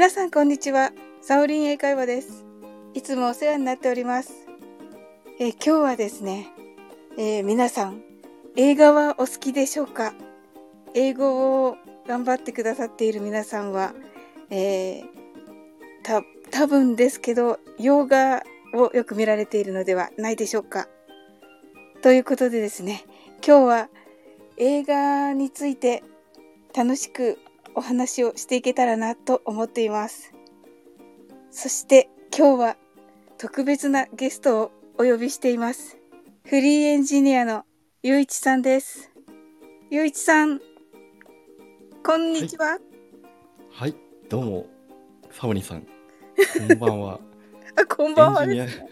皆さんこんにちは。サオリン英会話です。いつもお世話になっております。えー今日はですね、えー皆さん、映画はお好きでしょうか？英語を頑張ってくださっている皆さんは、えーた、多分ですけど、洋画をよく見られているのではないでしょうか？ということでですね、今日は映画について楽しくお話をしていけたらなと思っています。そして今日は特別なゲストをお呼びしています。フリーエンジニアのゆういちさんです。ゆういちさん、こんにちは。はい、どうも、サオリンさん。こんばんは。あ、こんばんはエンジニア です。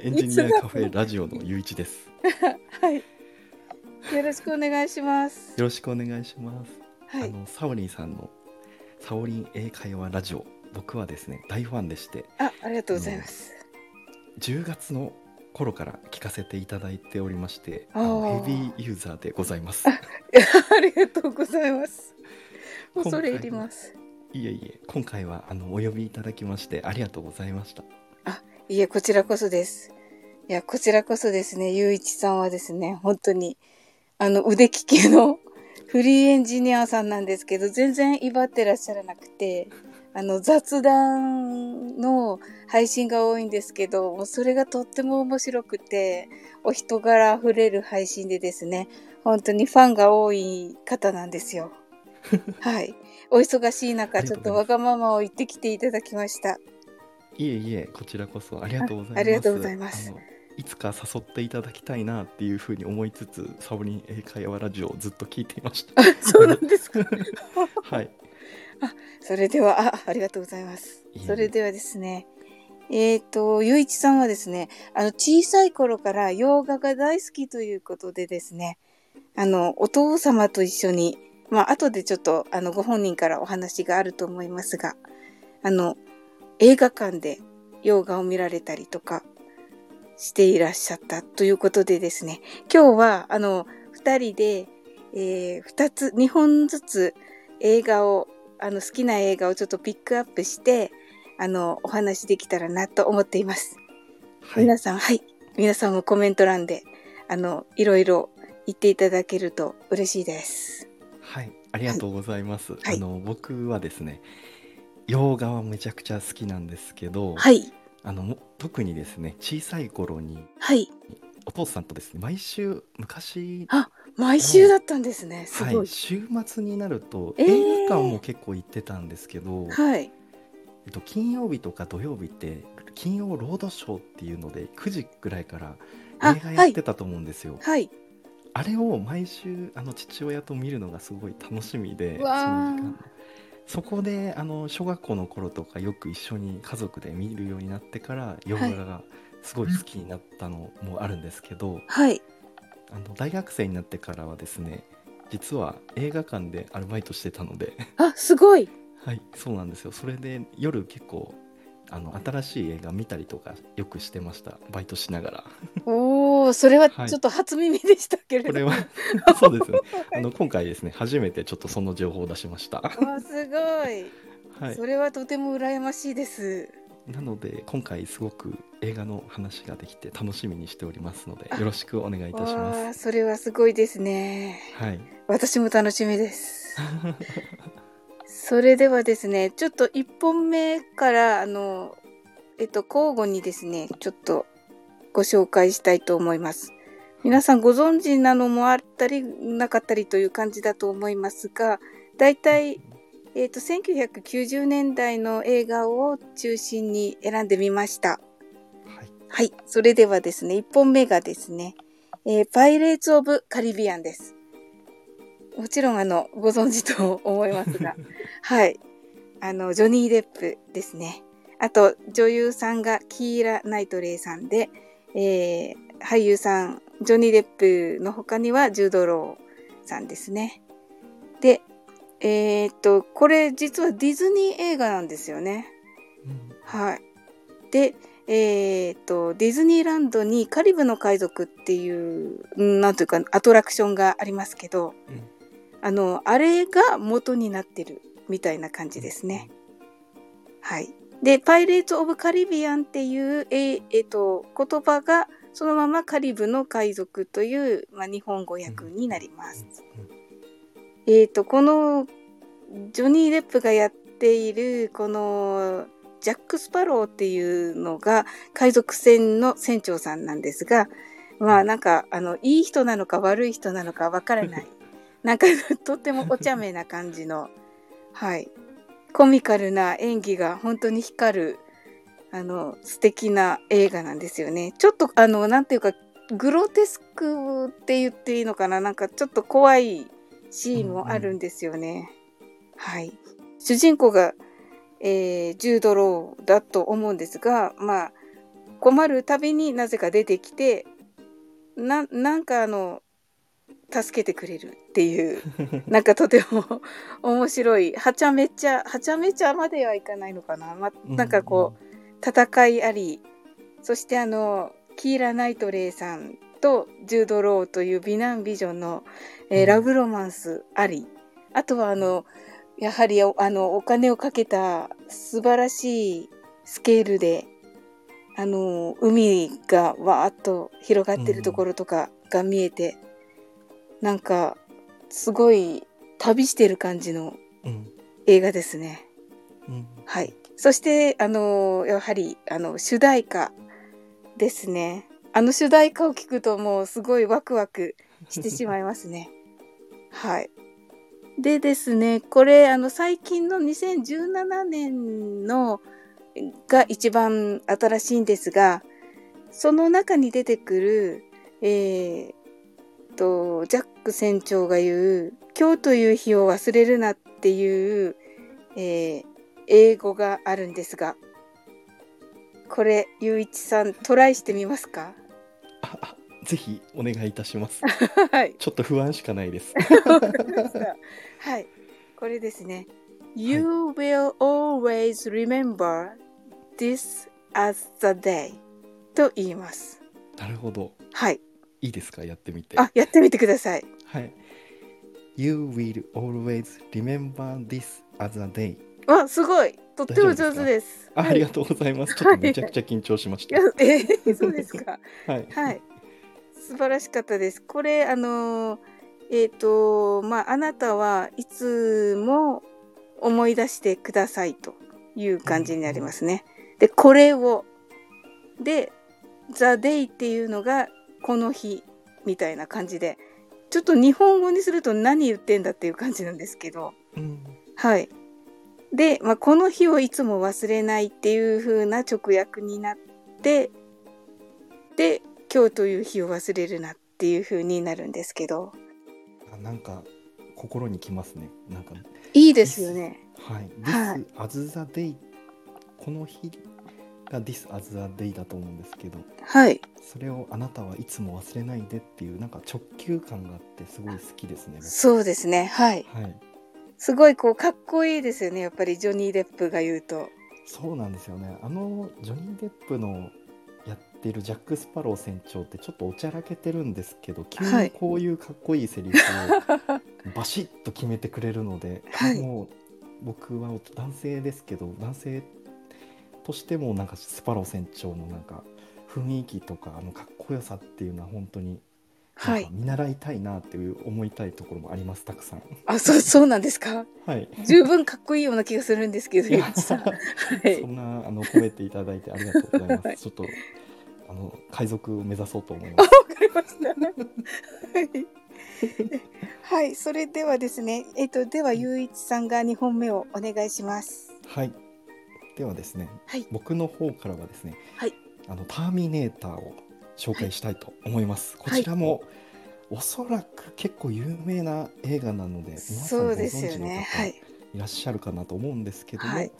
エンジニアカフェラジオのゆういちです。はい。よろしくお願いします。よろしくお願いします。はい。あの、サオリンさんのサオリン英会話ラジオ、僕はですね、大ファンでして、あ、ありがとうございます。10月の頃から聞かせていただいておりまして、ヘビーユーザーでございます。あ りがとうございます。恐れ入ります。いえいえ、今回はあのお呼びいただきましてありがとうございました。いえ、こちらこそです。いや、こちらこそですね、ゆういちさんはですね、本当に、あの、腕利きのフリーエンジニアさんなんですけど、全然威張ってらっしゃらなくて、あの、雑談の配信が多いんですけど、もうそれがとっても面白くて、お人柄あふれる配信でですね、本当にファンが多い方なんですよ。はい。お忙しい中、ちょっとわがままを言ってきていただきました。いえいえ、こちらこそありがとうございます。あありがとうございますいつか誘っていただきたいなっていうふうに思いつつ、サオリン英会話ラジオをずっと聞いていました。そうなんですか？はい。それでは、あ、ありがとうございますそれではですね、えっ、と、ゆういちさんはですね、あの、小さい頃から洋画が大好きということでですね、あの、お父様と一緒に、まあ、後でちょっと、あの、ご本人からお話があると思いますが、あの、映画館で洋画を見られたりとかしていらっしゃったということでですね、今日は、あの、二人で、えー二つ、二本ずつ映画をあの好きな映画をちょっとピックアップして、あの、お話できたらなと思っています。はい。皆さん、はい。皆さんもコメント欄で、あの、いろいろ言っていただけると嬉しいです。はい。ありがとうございます。はいあの、僕はですね、洋画はめちゃくちゃ好きなんですけど、はい。あの、も特にですね、小さい頃に、はい。お父さんとですね、毎週、昔、あ、毎週だったんですね。すごい。はい、週末になると、えー映画館も結構行ってたんですけど、はい。えっと、金曜日とか土曜日って金曜ロードショーっていうので9時ぐらいからあ映画やってたと思うんですよ。はい。あれを毎週あの父親と見るのがすごい楽しみでその時間そこであの小学校の頃とかよく一緒に家族で見るようになってから洋画がすごい好きになったのもあるんですけど、はい。あの大学生になってからはですね実は映画館でアルバイトしてたのであ、すごい。はい、そうなんですよ。それで夜結構あの新しい映画見たりとかよくしてました。バイトしながら。おー、それははいちょっと初耳でしたけれど。これは そうですね。あの今回ですね初めてちょっとその情報を出しました。わあ、すごい。はいそ。れはとても羨ましいです。なので今回すごく映画の話ができて楽しみにしておりますのであよろしくお願いいたします。それはすごいですね。はい。私も楽しみです。それではですね、ちょっと1本目から、あの、えっと、交互にですね、ちょっとご紹介したいと思います。皆さんご存知なのもあったり、なかったりという感じだと思いますが、だいたい、えっと、1990年代の映画を中心に選んでみました。はい。はい。それではですね、1本目がですね、えーパイレーツ・オブ・カリビアンです。もちろん、あの、ご存知と思いますが、はい。あの、ジョニー・デップですね。あと、女優さんがキーラ・ナイトレイさんで、えー俳優さん、ジョニー・デップの他にはジュード・ローさんですね。で、えーっと、これ実はディズニー映画なんですよね。うんはい。で、えーっと、ディズニーランドにカリブの海賊っていう、うんなんというか、アトラクションがありますけど、うんあの、あれが元になってるみたいな感じですね。はい。で、パイレーツ・オブ・カリビアンっていう、えーえーと、言葉がそのままカリブの海賊という、まあ、日本語訳になります。えっ、と、このジョニー・デップがやっているこのジャック・スパローっていうのが海賊船の船長さんなんですが、まあなんか、あの、いい人なのか悪い人なのかわからない。なんか、とってもお茶目な感じの、はい。コミカルな演技が本当に光る、あの、素敵な映画なんですよね。ちょっと、あの、なんていうか、グロテスクって言っていいのかな？なんかちょっと怖いシーンもあるんですよね。はい。主人公が、えー、ジュードローだと思うんですが、まあ、困るたびになぜか出てきて、な、なんかあの、助けてくれるっていう、なんかとても面白い、はちゃめちゃ、はちゃめちゃまではいかないのかな。ま、なんかこう、戦いあり、そしてあの、キーラ・ナイトレイさんとジュード・ローという美男美女の、えーラブロマンスあり、あとはあの、やはりあの、お金をかけた素晴らしいスケールで、あの、海がわーっと広がってるところとかが見えて、なんか、すごい旅してる感じのうん映画ですね。うんはい。そして、あの、やはり、あの、主題歌ですね。あの主題歌を聞くともうすごいワクワクしてしまいますね。はい。でですね、これ、あの、最近の2017年のが一番新しいんですが、その中に出てくる、えー、と、ジャック船長が言う、今日という日を忘れるなっていう、えー英語があるんですが、これ、ゆういちさん、トライしてみますか？ああぜひお願いいたします はい。ちょっと不安しかないです はい。これですね。You will always remember this as the day と言います。なるほどはい。いいですか？やってみてあ、やってみてください。はい You will always remember this as a day わ、すごい。とっても上手です。あ,、りがとうございますちょっとめちゃくちゃ緊張しましいやた、えーそうですか。はいはい。素晴らしかったです。これ、あのー、えっ、と、まあ、あなたはいつも思い出してくださいという感じになりますね。で、これを、で、the day っていうのがこの日みたいな感じで、ちょっと日本語にすると何言ってんだっていう感じなんですけど、うんはい。で、まあ、この日をいつも忘れないっていう風な直訳になって、で、今日という日を忘れるなっていう風になるんですけど、あなんか心にきますね。なんかいいですよね。はい。は This as the day この日が This as the day だと思うんですけどはい。それをあなたはいつも忘れないでっていうなんか直球感があってすごい好きですね僕そうですね。はい。はいすごいこう、かっこいいですよね。やっぱりジョニー・デップが言うと。そうなんですよねあのジョニー・デップのやってるジャック・スパロー船長ってちょっとおちゃらけてるんですけど急はいにこういうかっこいいセリフを バシッと決めてくれるので、はいもう僕は男性ですけど男性としてもなんかスパロー船長のなんか雰囲気とかあのかっこよさっていうのは本当になはい。見習いたいなっていう思いたいところもありますたくさん。あ、そう、そうなんですか？はい十分かっこいいような気がするんですけど、そ。んなあの褒めていただいてありがとうございます。はいちょっとあの海賊を目指そうと思います。わかりました。はい。はい、それではですね、えっ、と、では、ゆういちさんが2本目をお願いします。はい。ではですね、はい僕の方からはですね、はいあのターミネーターを紹介したいと思います。こちらも、おそらく結構有名な映画なので、皆さんご存知の。方はいい。らっしゃるかなと思うんですけども、はい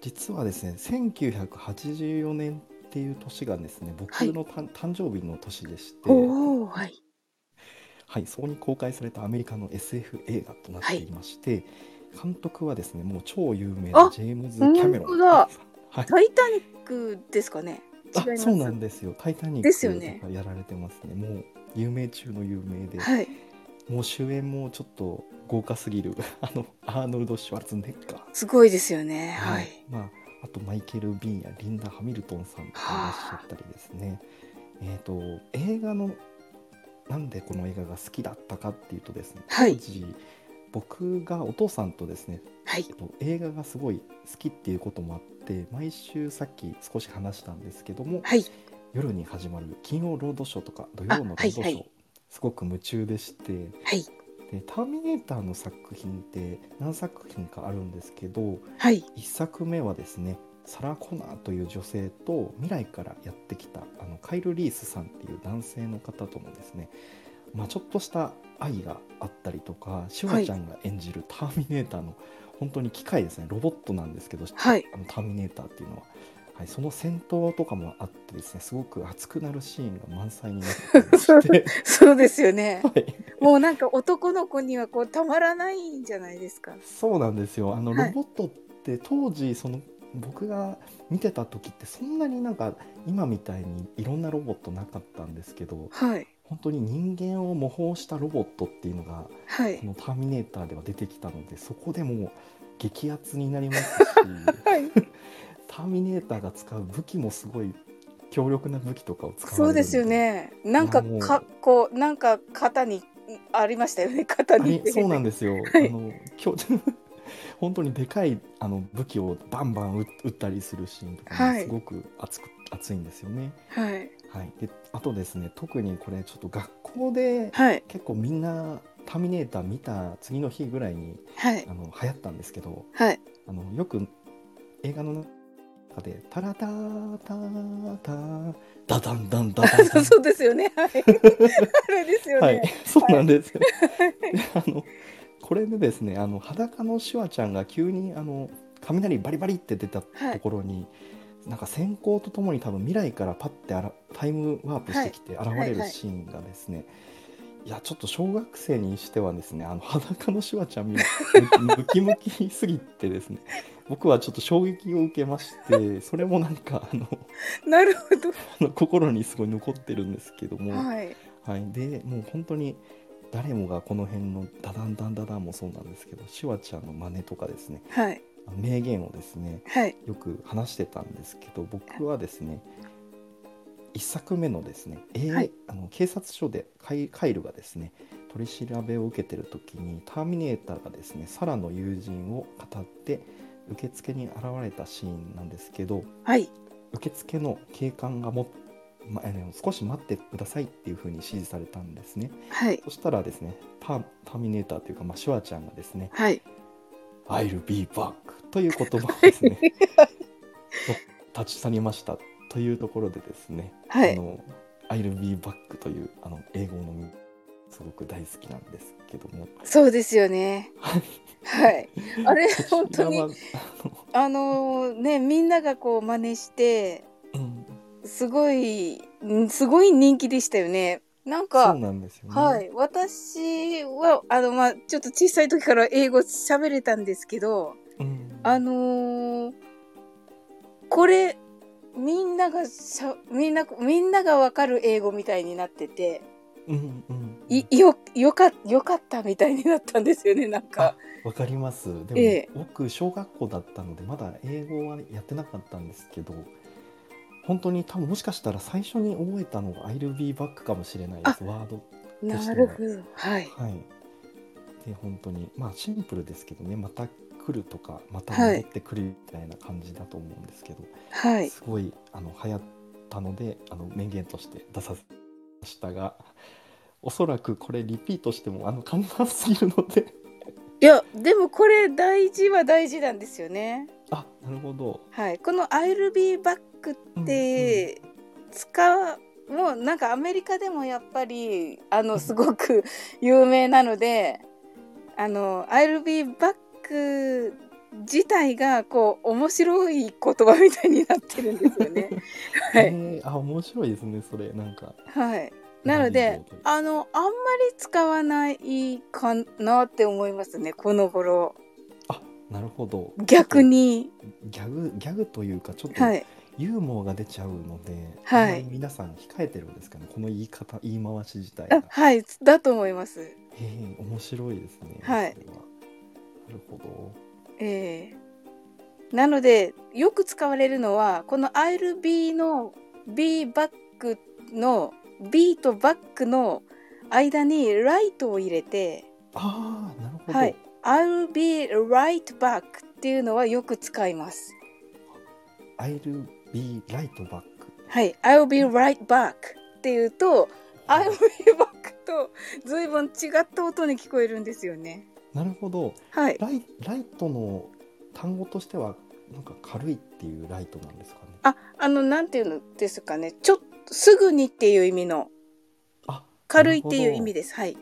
実はですね、1984年っていう年がですね、僕のた、誕生日の年でして、はい。はい、そこに公開されたアメリカの SF 映画となっていまして、監督はですねもう超有名あなジェームズ・キャメロン。はい、タイタニックですかね。あそうなんですよ「タイタニック」とかやられてますね。もう有名中の有名で、はい。もう主演もちょっと豪華すぎる。あのアーノルド・シュワルツェネッガー。すごいですよね。はい。まああとマイケル・ビーンやリンダ・ハミルトンさんとかいらっしゃったりですね。えっ、と映画のなんでこの映画が好きだったかっていうとですねはい。当時僕がお父さんとですねはい。えっと、映画がすごい好きっていうこともあって毎週さっき少し話したんですけども、はい。夜に始まる金曜ロードショーとか土曜のロードショー、はいはい。すごく夢中でしてはい。で「ターミネーター」の作品って何作品かあるんですけどはい。1作目はですねサラ・コナーという女性と未来からやってきたあのカイル・リースさんっていう男性の方とのですね、まあ、ちょっとした愛があったりとかシュワちゃんが演じるターミネーターの本当に機械ですね。ロボットなんですけど、はい。あのターミネーターっていうのは、はい、その戦闘とかもあってですねすごく熱くなるシーンが満載になって。そうですよね。はい、もうなんか男の子にはこうたまらないんじゃないですか。そうなんですよ。あのはい。ロボットって当時その僕が見てた時ってそんなになんか今みたいにいろんなロボットなかったんですけどはい本当に人間を模倣したロボットっていうのがはい。この「ターミネーター」では出てきたのでそこでもう激アツになりますしはい。ターミネーターが使う武器もすごい強力な武器とかを使わそうですよね。なんかかこうなんか肩にありましたよね肩あにれそうなんですよ、はい。あの今日 本当にでかいあの武器をバンバン撃撃ったりするシーンとかすごく熱く、熱いんですよね。はい。はい、であとですね特にこれちょっと学校ではい。結構みんな「ターミネーター」見た次の日ぐらいにはい。あの流行ったんですけどはい。あのよく映画の中で「タラターターターダダンダンダダンダン」そうですよね。はい。あれですよはい。ね、そうなんですよ。で あのこれでですねあの裸のシュワちゃんが急にあの雷バリバリって出たとはい。ころに、なんか閃光とともに多分未来からパッてあらタイムワープしてきて現れるシーンがですね、いやちょっと小学生にしてはですねあの裸のシュワちゃん見るムキムキすぎてですね僕はちょっと衝撃を受けましてそれもなんかあの なるほど。あの心にすごい残ってるんですけども。はい。はい、でもう本当に誰もがこの辺のダダンダンダダンもそうなんですけどシュワちゃんの真似とかですねはい名言をですねはい。よく話してたんですけど僕はですね一作目のですね、えーはい。あの警察署でカイカイルがですね取り調べを受けてる時にターミネーターがですねサラの友人を語って受付に現れたシーンなんですけどはい。受付の警官がも、ま少し待ってくださいっていうふうに指示されたんですね。はい。そしたらですねターターミネーターというか、まあ、シュワちゃんがですねはい「I'll be back」という言葉をですね。立ち去りましたというところでですね「はい。あの I'll be back」というあの英語のすごく大好きなんですけども。そうですよね。はい。あれ本当にあのねみんながこう真似してうん。すごいんすごい人気でしたよねなんそうかなんですよね。はい。私はあのまあちょっと小さい時から英語喋れたんですけどうん。あのーこれみんながしゃみんなみんながわかる英語みたいになっててうんうん。いよよかよかったみたいになったんですよねなんか。わかります。でも、ええ。僕小学校だったのでまだ英語はやってなかったんですけど、本当に多分もしかしたら最初に覚えたのが I'll be back かもしれないです。ワード。なるほど。はい。はい。で本当にまあシンプルですけどね、また来るとかまたはい戻ってくるみたいな感じだと思うんですけど、はい。すごいあの流行ったのであの名言として出させましたが。おそらくこれリピートしてもあの簡単すぎるので。いやでもこれ大事は大事なんですよね。あなるほど。はい。この「I'll be back」って使う、もうなん。かアメリカでもやっぱりあのすごく有名なのであの「I'll be back」自体がこう面白い言葉みたいになってるん。ですよね。はい、えーあ面白いですねそれなん。かはい、なのであのあん。まり使わないかなって思いますねこの頃あなるほど逆に。ギャグギャグというかちょっとはい、ユーモアが出ちゃうので、はい。皆さん控えてるんですかね？この言い方言い回し自体はい。だと思います。へえ面白いですねはい。なるほど。ええ。なので、よく使われるのは、この I'll be の be バックの be とバックの間に right を入れて、ああなるほど、はい、I'll be right back っていうのはよく使います。I'll be right back はい、I'll be right back っていうと、I'll be back と随分違った音に聞こえるんですよね。なるほどはい。ライライトの単語としてはなんか軽いっていうライトなんですかねあ、あの、なんていうのですかね。ちょっと、すぐにっていう意味の、あ軽いっていう意味でです。はい。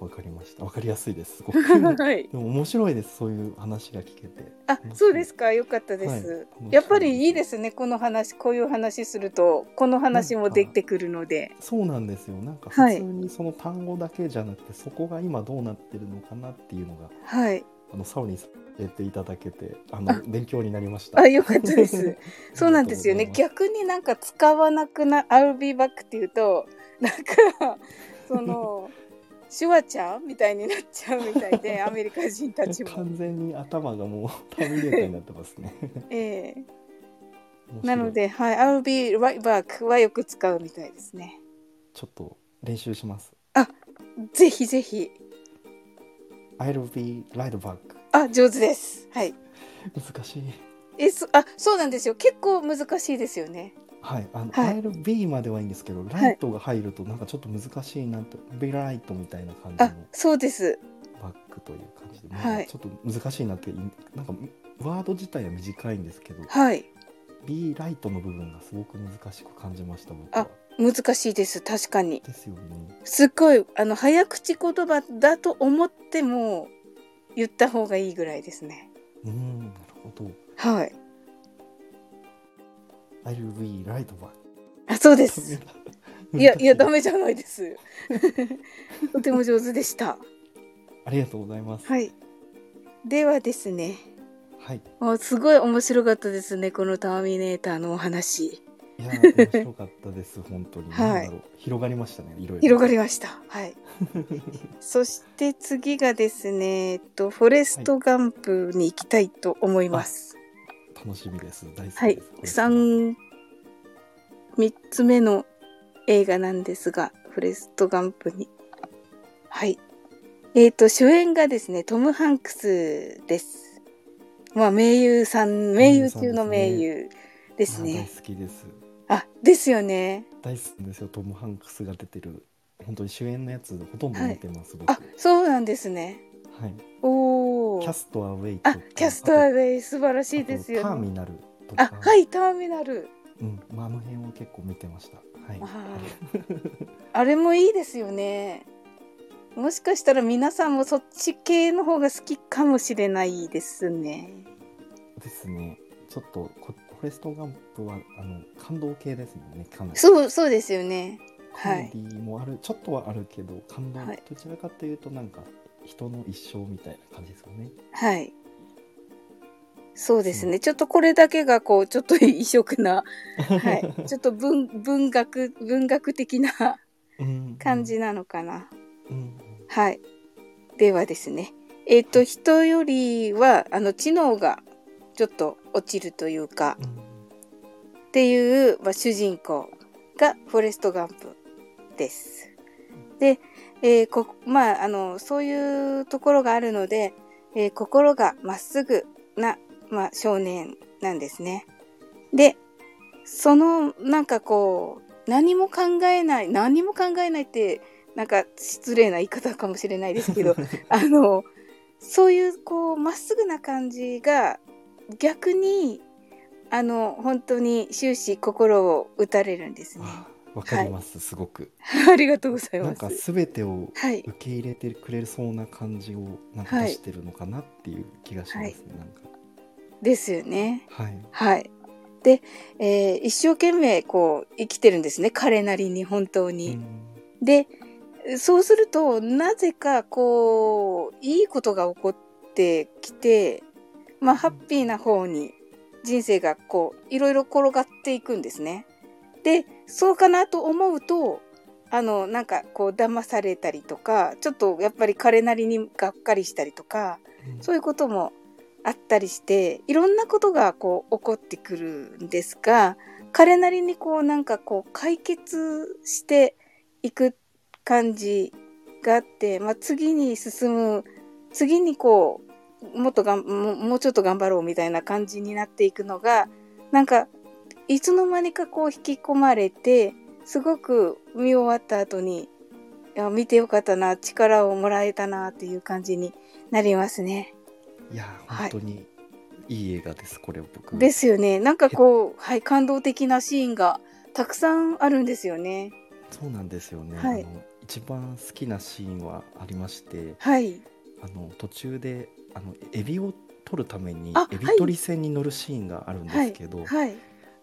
あわかりましたわかりやすいですすごく はい。でも面白いですそういう話が聞けてあ、そうですか。よかったです。はいやっぱりいいですね。この話、こういう話すると、この話も出てくるので。そうなんですよなんかはい普通にその単語だけじゃなくて、そこが今どうなってるのかなっていうのがはい。あのサオリンさん言っていただけてあのあ勉強になりましたあ、よかったです。そうなんですよね。逆になんか使わなくな、I'll be back っていうと、なんか、その、シュワちゃんみたいになっちゃうみたいで、アメリカ人たちも。完全に頭がもうターミネーターになってますね ええなので、はい、I'll be right back はよく使うみたいですね。ちょっと練習しますぜひぜひ。I'll be right back あ、上手です。はい。難しいえ、そ、あ、そうなんですよ。結構難しいですよね。はい、あの、はい be まではいいんですけど、ライトが入るとなんかちょっと難しいなと、be right みたいな感じあの、そうです。バックという感じで、はいなんかちょっと難しいなって、なんかワード自体は短いんですけど、はい。be right の部分がすごく難しく感じました、僕あは。難しいです。確かに。ですよね。すっごい、あの、早口言葉だと思っても、言った方がいいぐらいですね。うん、なるほど。はい。I'll be right back. あ、そうです。いや、いや、ダメ。メじゃないです。とても上手でした。ありがとうございます。はい。ではですね。はい。あすごい面白かったですね。このターミネーターのお話。いや、面白かったです、本当に。はい広がりましたね、いろいろ。広がりました。はい。そして次がですね、えっと、フォレストガンプに行きたいと思います。楽しみです。大好きです。はい三、三つ目の映画なんですが、フォレストガンプに。はい。えっ、と、主演がですね、トム・ハンクスです。まあ、名優さん、名優中の名優ですあね。大好きです。あ、ですよね。大好きですよトム・ハンクスが出てる本当に主演のやつほとんど見てます、僕あ、そうなんですね。はいおー。キャストアウェイとあか、キャストアウイェイ素晴らしいですよね。ターミナルとかあ、はい、ターミナル。うんまあ、あの辺を結構見てましたはいああれもいいですよね。もしかしたら皆さんもそっち系の方が好きかもしれないですね。ですねちょっとこフォレスト・ガンプはあの感動系ですもんねかなりそう、そうですよね。コメディもある、ちょっとはあるけど感動、はいどちらかというとなんか人の一生みたいな感じですよねはい。そうですね。ちょっとこれだけがこう、ちょっと異色な、はい。ちょっと文、文学、文学的なうん感じなのかな。うんはい。ではですね。えっ、と、人よりは、あの、知能がちょっと落ちるというか、うんっていう、まあ、主人公がフォレスト・ガンプです。で、えーこまあ、あの、そういうところがあるので、えー心がまっすぐな、まあ、少年なんですね。で、その、なんかこう、何も考えない、何も考えないって、なんか失礼な言い方かもしれないですけど、あの、そういう、こう、まっすぐな感じが、逆に、あの、本当に終始心を打たれるんですね。あわかります、すごく ありがとうございなんかます。全てをはい。受け入れてくれそうな感じをなんかはい出してるのかなっていう気がしますね、なんかですよね。はいはい。で、えー一生懸命こう生きてるんですね。彼なりに本当うに。んで、そうすると、なぜかこう、いいことが起こってきて、まあ、ハッピーな方に人生がこう、いろいろ転がっていくんですね。で、そうかなと思うと、あの、なんかこう、騙されたりとか、ちょっとやっぱり彼なりにがっかりしたりとか、うん。そういうこともあったりしていろんなことがこう起こってくるんですが彼なりにこうなんかこう解決していく感じがあって、まあ、次に進む次にこうもっとがんもうもうちょっと頑張ろうみたいな感じになっていくのがなんかいつの間にかこう引き込まれてすごく見終わった後にいや見てよかったな力をもらえたなっていう感じになりますね。いやはい本当にいい映画ですこれ僕ですよね。なんかこう、はい、感動的なシーンがたくさんあるんですよね。そうなんですよね、はいあの一番好きなシーンはありましてはい。あの途中であのエビを取るためにあエビ取り船に乗るシーンがあるんですけど、はい。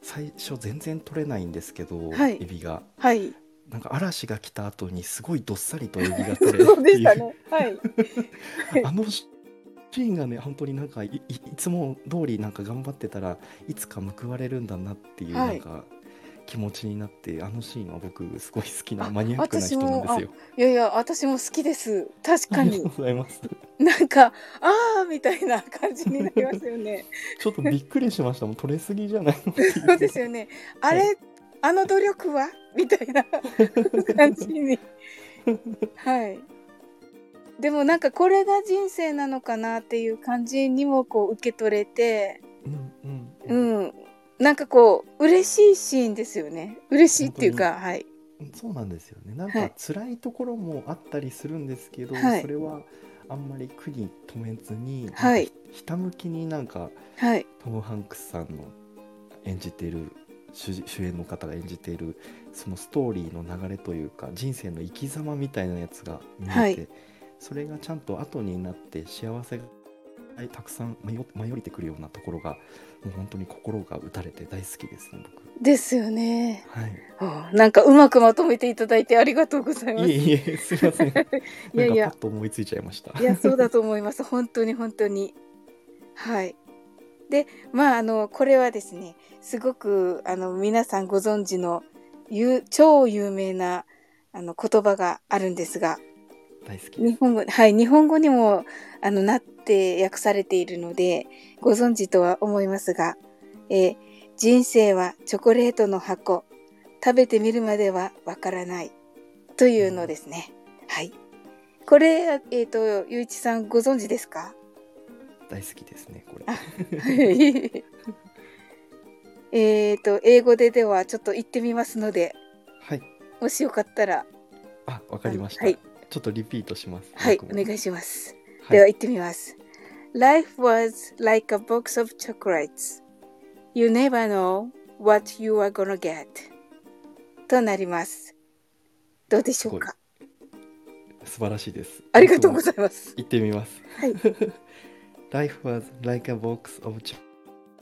最初全然取れないんですけど、はいエビがはい。なんか嵐が来た後にすごいどっさりとエビが取れるっていうでしたね。はい。あのシーンがね本当になんかいいいつも通りなんか頑張ってたらいつか報われるんだなっていうはないんか気持ちになって、あのシーンは僕すごい好きなあマニアックな人なんですよ。いやいや、私も好きです。確かにありがとう。ございます。なんか、あーみたいな感じになりますよね。ちょっとびっくりしました。もう取れすぎじゃないの？そうですよね。あれ、あの努力は？みたいな感じに。はい。でもなんかこれが人生なのかなっていう感じにもこう受け取れて、うんううんん。なんかこう、嬉しいシーンですよね。嬉しいっていうか、はい。そうなんですよね。なんはいか辛いところもあったりするんですけど、はいそれはあんまり苦に留めずに、はいひたむきになんかはい。トム・ハンクスさんの演じている主主演の方が演じているそのストーリーの流れというか人生の生き様みたいなやつが見えて、はいそれがちゃんと後になって幸せがたくさん舞い降りてくるようなところがもう本当に心が打たれて大好きですね僕。ですよね。はい、あなんかうまくまとめていただいてありがとうございます。いえいえすいません。いやいやと思いついちゃいました。いや、そうだと思います。本当に本当に。はい。で、まあ、あの、これはですね、すごく、あの、皆さんご存知の、ゆ超有名な、あの、言葉があるんですが、大好き。日本語、はい、日本語にも、あの、なって訳されているので、ご存知とは思いますが、えー人生はチョコレートの箱。食べてみるまではわからない。というのですね。はい。これ、えっ、と、ゆういちさんご存知ですか？大好きですねこれ。あ えっと、英語でではちょっと言ってみますので、はい。もしよかったら、あわかりました。はいちょっとリピートします。はい、お願いします。はいでは行ってみます。Life was like a box of chocolates. You never know what you are gonna get. となります。どうでしょうか素晴らしいです。ありがとうございます。行ってみます。はい。Life was like a box of chocolate.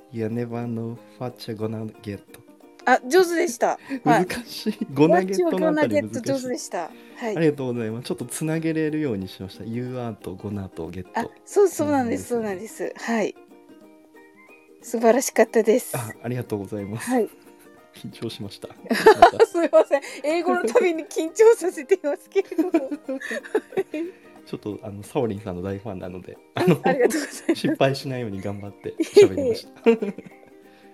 You never know what you're gonna get. あ、上手でした。はい。難しい。ゴナゲットのあたり難 get 上手。でした。はい。ありがとうございます。ちょっとつなげれるようにしました。You are とゴナとゲッあト。、そうそうなんです。そうなんです。はい。素晴らしかったです。あ、ありがとうございます。はい。緊張しました。すいません。英語のたびに緊張させていますけれども。ちょっとあのサオリンさんの大ファンなので、あの。失敗しないように頑張って喋りました。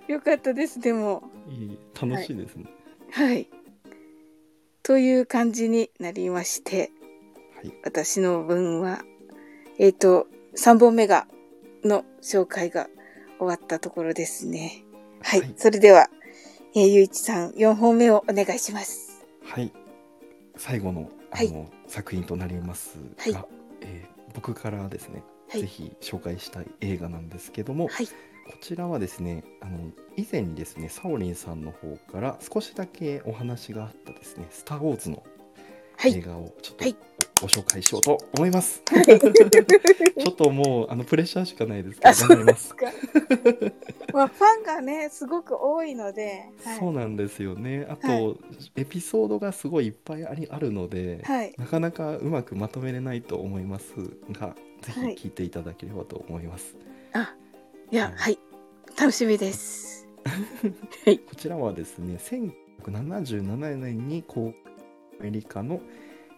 い よかったです。でも。い楽しいですね。はい。という感じになりまして、はい。私の分は、えっ、と、3本目が、の紹介が終わったところですね。はい。はいそれでは、えーゆういちさん、4本目をお願いします。はい。最後のあの、はい作品となりますが、はいえー僕からですね、はいぜひ紹介したい映画なんですけども、はい。こちらはですねあの以前にですねサオリンさんの方から少しだけお話があったですね「スター・ウォーズ」のはい。映画をちょっとはいご紹介しようと思います。は いちょっともうあのプレッシャーしかないですけあ、ど頑張ります。まあ、ファンがね、すごく多いので、はい。そうなんですよね。あと、はエピソードがすごいいっぱいありあるので、はい。なかなかうまくまとめれないと思いますが、ぜひはい聞いていただければと思います。あ、いや、はいはい。楽しみです。こちらはですね、1977年にこうアメリカの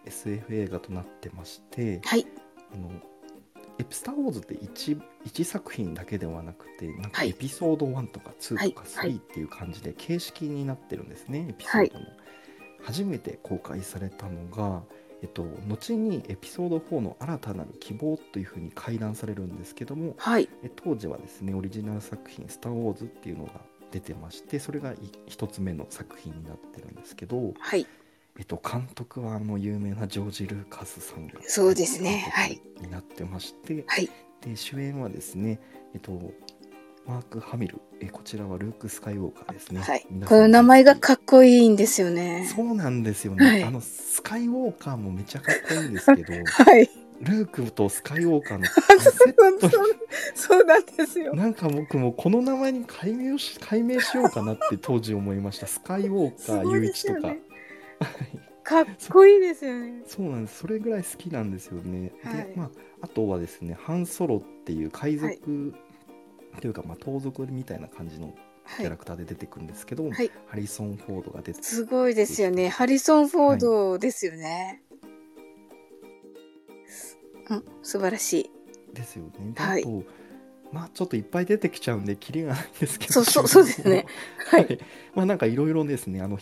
SF 映画となってまして、はい。あのエスター・ウォーズ」って 1, 1作品だけではなくてなんかはいエピソード1とか2とかはい3っていう感じで形式になってるんですね、エピソードの。初めて公開されたのが、えっと、後にエピソード4の新たなる希望というふうに回覧されるんですけどもはい。え当時はですねオリジナル作品「スター・ウォーズ」っていうのが出てましてそれが1つ目の作品になってるんですけど、はい。えっと、監督はあの有名なジョージ・ルーカスさんがそうですね監督になってまして、はい。で主演はですね、えっと、マーク・ハミル。えこちらはルーク・スカイウォーカーですね。はい。この名前がかっこいいんですよね。そうなんですよね、はい。あのスカイウォーカーもめちゃかっこいいんですけどはい。ルークとスカイウォーカーのそうセットそうそうなんですよ。なんか僕もこの名前に解明し解明しようかなって当時思いました。スカイウォーカー雄一とか、ね。はい。かっこいいですよね。そうなんです。それぐらい好きなんですよね、はい。でまああとはですねハンソロっていう海賊、というかまあ盗賊みたいな感じのはいキャラ。クターで出てくるんですけど、はいハリソン・フォードが出てすごいですよね。ハリソン・フォードですよね。うん、素晴らしい。ですよね。ではいまあちょっといっぱい出てきちゃうんでキリがないんですけどそうそうそうですね。は。はいい、まあなんかいろいろですねあの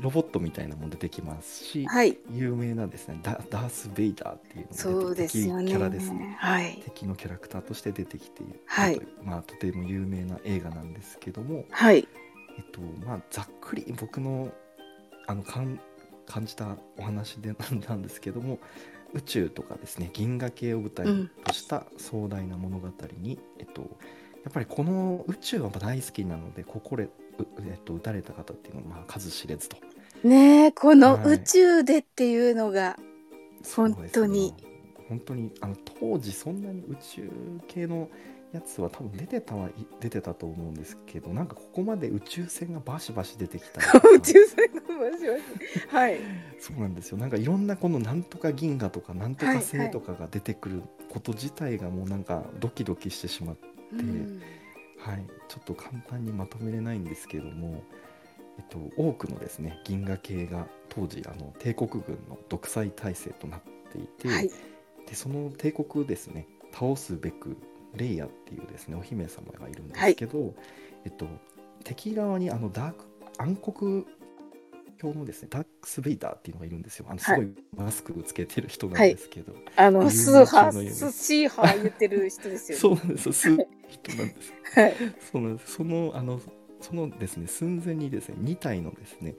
ロボットみたいなのも出てきますし、はい。有名なですねダダース・ベイダーっていうのが出キャラですね。はい。敵のキャラクターとして出てきている、はいとまあ、とても有名な映画なんですけども、はい。えっとまあ、ざっくり僕のあの感感じたお話でなんですけども宇宙とかですね銀河系を舞台とした壮大な物語に、えっと、やっぱりこの宇宙は大好きなので心で、うえっと、打たれた方っていうのはまあ数知れずと。ねえ、このはい。宇宙でっていうのが、本当に。本当にあの当時そんなに宇宙系のやつは多分出てたはい出てたと思うんですけどなんかここまで宇宙船がバシバシ出てきた。宇宙船がバシバシ。はい。そうなんですよ。なんかいろんなこのなんとか銀河とかなんとか星とかが出てくること自体がもうなんかドキドキしてしまって、うん。はい、ちょっと簡単にまとめれないんですけども、えっと、多くのですね銀河系が当時あの帝国軍の独裁体制となっていて、はい。でその帝国をですね倒すべくレイヤっていうですねお姫様がいるんですけど、えっと、敵側にあのダーク暗黒教のですねダークスベイダーっていうのがいるんですよ。あのすごいマスクをつけてる人なんですけど、あの、有名スーハー、スシーハー言ってる人ですよね。そうなんです。すごい人なんですはい。そうなんですそのあのそのですね寸前にですね2体のですね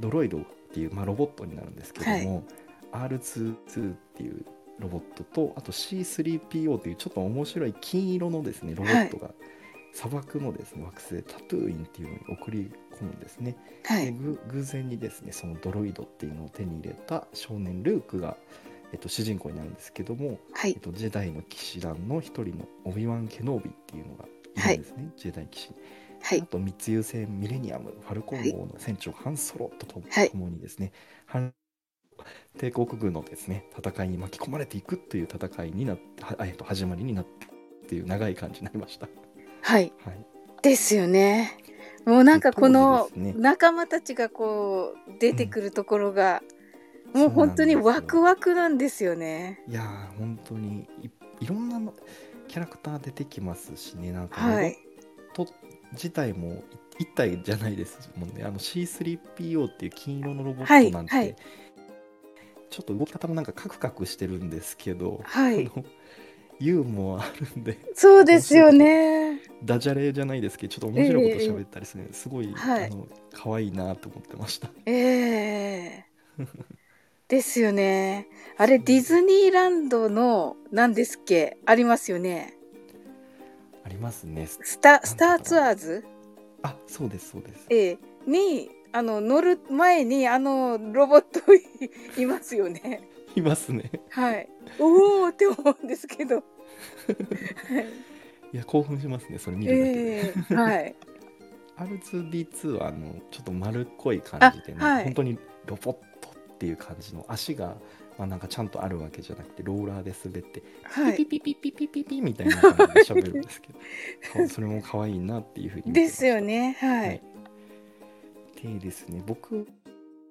ドロイドっていう、まあ、ロボットになるんですけども、R22 っていうロボットとあと C3PO というちょっと面白い金色のですねロボットが砂漠のですね惑星タトゥーインっていうのに送り込むんですね。はい。偶然にですねそのドロイドっていうのを手に入れた少年ルークが、えっと、主人公になるんですけども、はい。えっと、ジェダイの騎士団の一人のオビワン・ケノービっていうのがいるんですね、ジェダイ騎士。はいあ。と密輸船ミレニアムファルコン号の船長ハンソロととはい共にですね、反帝国軍のですね戦いに巻き込まれていくという戦いになってはえっと始まりになってっていう長い感じになりました。はい。はい、ですよね。もうなんかこ当の仲間たちがこう出てくるところが、もう本当にワクワクなんですよね。いやー本当にいいろんなのキャラクター出てきますしねなんかロはい。ボット自体も一体じゃないですもんねあの C3PO っていう金色のロボットなんて、はいはいちょっと動き方もなんかカクカクしてるんですけど、はいユーモアあるんでそうですよね。ダジャレじゃないですけどちょっと面白いこと喋ったりするんで、すごい、はいあの可愛いなと思ってました。ええですよね。あれディズニーランドの何ですっけ？ありますよね。ありますね。スタスターツアーズ、あそうですそうです。ええにあの乗る前にあのロボットい いますよね。いますね。はい。おおって思うんですけど。はいいや興奮しますねそれ見るだけで。ええはい。R2D2 はあのちょっと丸っこい感じでね、あはい本当にロボットっていう感じの足が、まあ、なんかちゃんとあるわけじゃなくてローラーで滑ってはい。ピピピピピピピみたいな感じで喋るんですけど それも可愛いなっていうふうにですよね。はい。でですね僕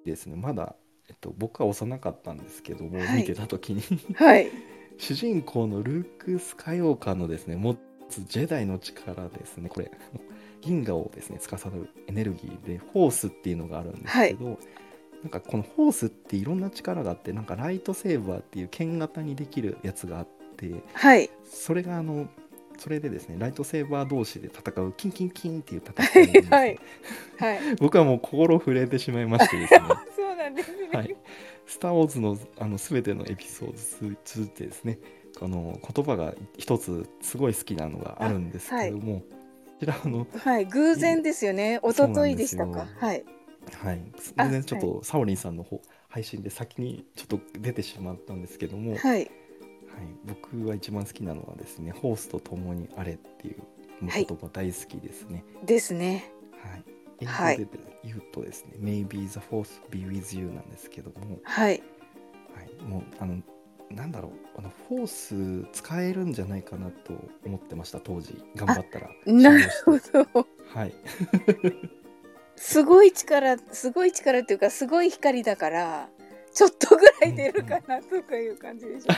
ですねまだ、えっと、僕は幼かったんですけども、はい見てた時にはい。主人公のルーク・スカイウォーカーのですね持つジェダイの力ですねこれ銀河をですね司るエネルギーでフォースっていうのがあるんですけど、なんかこのフォースっていろんな力があってなんかライトセーバーっていう剣型にできるやつがあってはい。それがあのそれでですねライトセーバー同士で戦うキンキンキンっていう戦いねはい。はい。僕はもう心震えてしまいましてですね そうなんですね。はい、スター・ウォーズのあの全てのエピソード通じてですねあの言葉が一つすごい好きなのがあるんですけども、こちらあの、はい。偶然ですよね。一昨日でしたか。そうなんですよはい。全然ちょっとサオリンさんの方配信で先にちょっと出てしまったんですけども、はいはい。僕が一番好きなのはですね「ホースと共にあれ」っていう言葉大好きですね。ですね。はいはい英語で言うとですね「Maybe the force be with you」なんですけども、はい。はい、もうあのなんだろうあのフォース使えるんじゃないかなと思ってました当時頑張ったらなるほど。はい すごい力、すごい力っていうか、すごい光だから。ちょっとぐらい出るかなとかいう感じでしょ。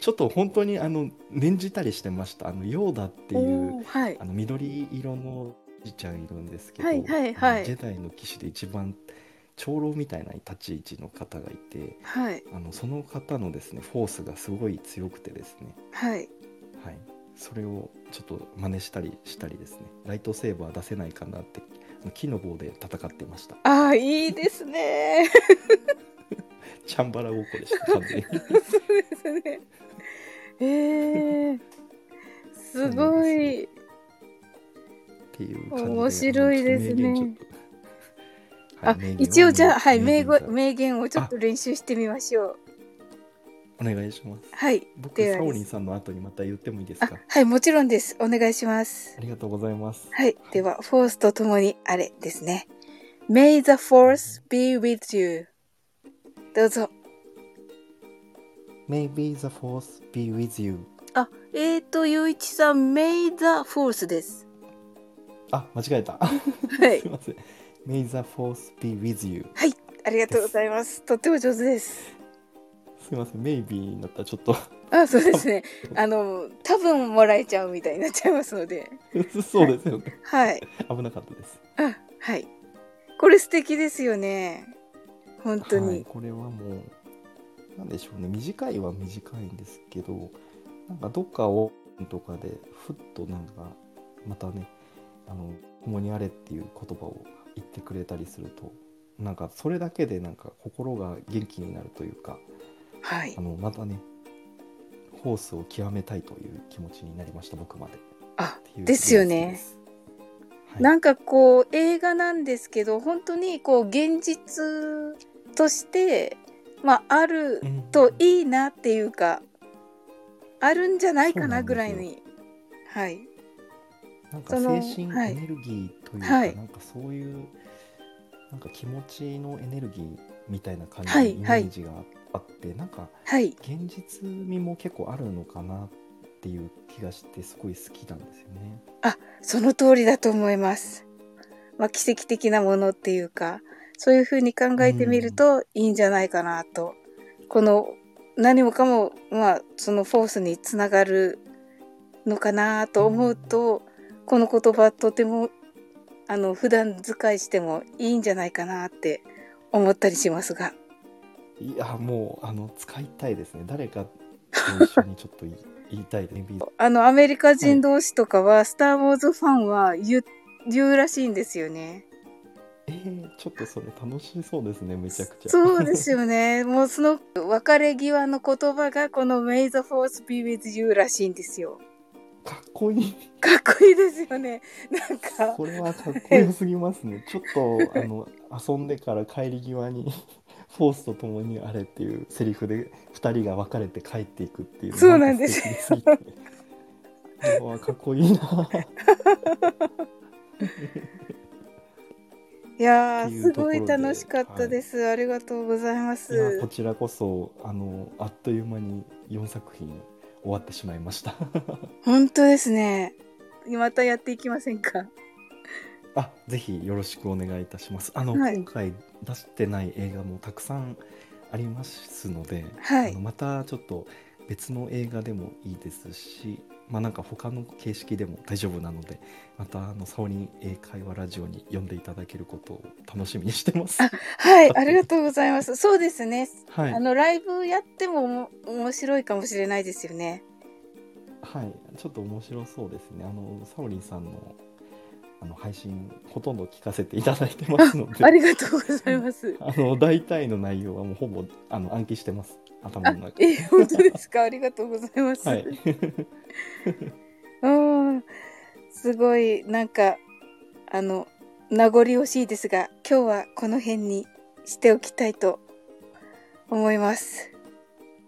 ちょっと本当にあの念じたりしてましたあのヨーダっていうはいあ。の緑色のじいちゃんいるんですけど、はいはいはいジェダイの騎士で一番長老みたいな立ち位置の方がいてはい。あのその方のですねフォースがすごい強くてですねはい。はい、それをちょっと真似したりしたりですねライトセーバー出せないかなって木の棒で戦ってましたああ、いいですね。チャンバラごっこでした完全に そうですね。ええすごい。っていう感じで面白いですねはい名言、は一応じゃあ、はい、名言言、名言をちょっと練習してみましょう。お願いしますはい。僕ではサオリンさんの後にまた言ってもいいですあか、はい、もちろんです。お願いしますあ。りがとうございますはい。では、フォースとともにあれですね。May the force be with you. どうぞ。Maybe the force be with you あ、えーと、ゆういちさん、May the force です。あ間違えたはいすい。ません May the force be with you はい。ありがとうございます。とっても上手です。すいません Maybe になったらちょっとあ、そうですね。あの、多分もらえちゃうみたいになっちゃいますので。そうですよねはい。危なかったですあ、はい。これ素敵ですよね。本当はい、に。これはもうなんでしょうね短いは短いんですけどなんかどっかをとかでふっとなんかまたねあの共にあれっていう言葉を言ってくれたりするとなんかそれだけでなんか心が元気になるというかはい。あ。のまたねホースを極めたいという気持ちになりました僕まで。あ、です。よね。はい、なんかこう映画なんですけど本当にこう現実としてまああるうんといいなっていうかあるんじゃないかなぐらいにはい。なんか精神はい。エネルギーというか、はい。なんかそういうなんか気持ちのエネルギーみたいな感じはいのイメージがあって、なんかはい現実味も結構あるのかなっていう気がしてすごい好きなんですよね。その通りだと思います。まあ奇跡的なものっていうかそういうふうに考えてみるといいんじゃないかなと、この何もかもまあそのフォースにつながるのかなと思うと、この言葉とてもあの普段使いしてもいいんじゃないかなって思ったりしますがいやもうあの使いたいですね。誰かと一緒に ちょっと言いたい。あのアメリカ人同士とかは、スター・ウォーズファンは言う言うらしいんですよね。えー、ちょっとそれ楽しそうですねめちゃくちゃ。そうですよね。もうその別れ際の言葉がこの May the Force be with you らしいんですよ。かっこいい。かっこいいですよね。なんか、これはかっこよすぎますね。ちょっとあの遊んでから帰り際にフォースと共にあれっていうセリフで2人が別れて帰っていくっていうそうなんですよかっこいいな。いやー、すごい楽しかったです。ありがとうございますこ。ちらこそあのあっという間に4作品終わってしまいました。本当ですね。またやっていきませんか。あぜひよろしくお願いいたします。あの、はい今回出してない映画もたくさんありますので、はいあのまたちょっと別の映画でもいいですし、まあ、なんか他の形式でも大丈夫なのでまたあのサオリン英会話ラジオに呼んでいただけることを楽しみにしてます。あはい、ありがとうございます。そうですね。はいあのライブやってもおも面白いかもしれないですよね。はい、ちょっと面白そうですね。あのサオリンさんのあの配信ほとんど聞かせていただいてますので、ありがとうございます。あの大体の内容はもうほぼあの暗記してます。頭あの中、え、本当ですか？ありがとうございます。はい。うん、すごいなんかあの名残惜しいですが、今日はこの辺にしておきたいと思います。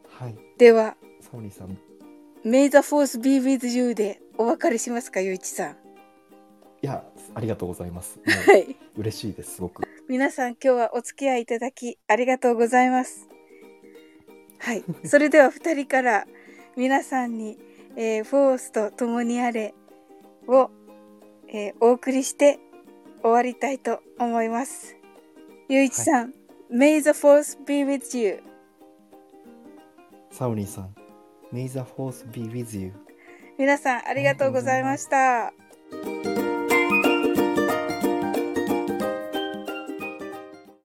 はい。では、サオリンさん、May the force be with you でお別れしますか、ゆういちさん。いやありがとうございます。はい。嬉しいですすごく。皆さん今日はお付き合いいただきありがとうございます。はい。それでは二人から皆さんに、えーフォースと共にあれを、えーお送りして終わりたいと思います。ゆういちさん、May the force be with you. サオリンさん、May the force be with you. 皆さんありがとうございました。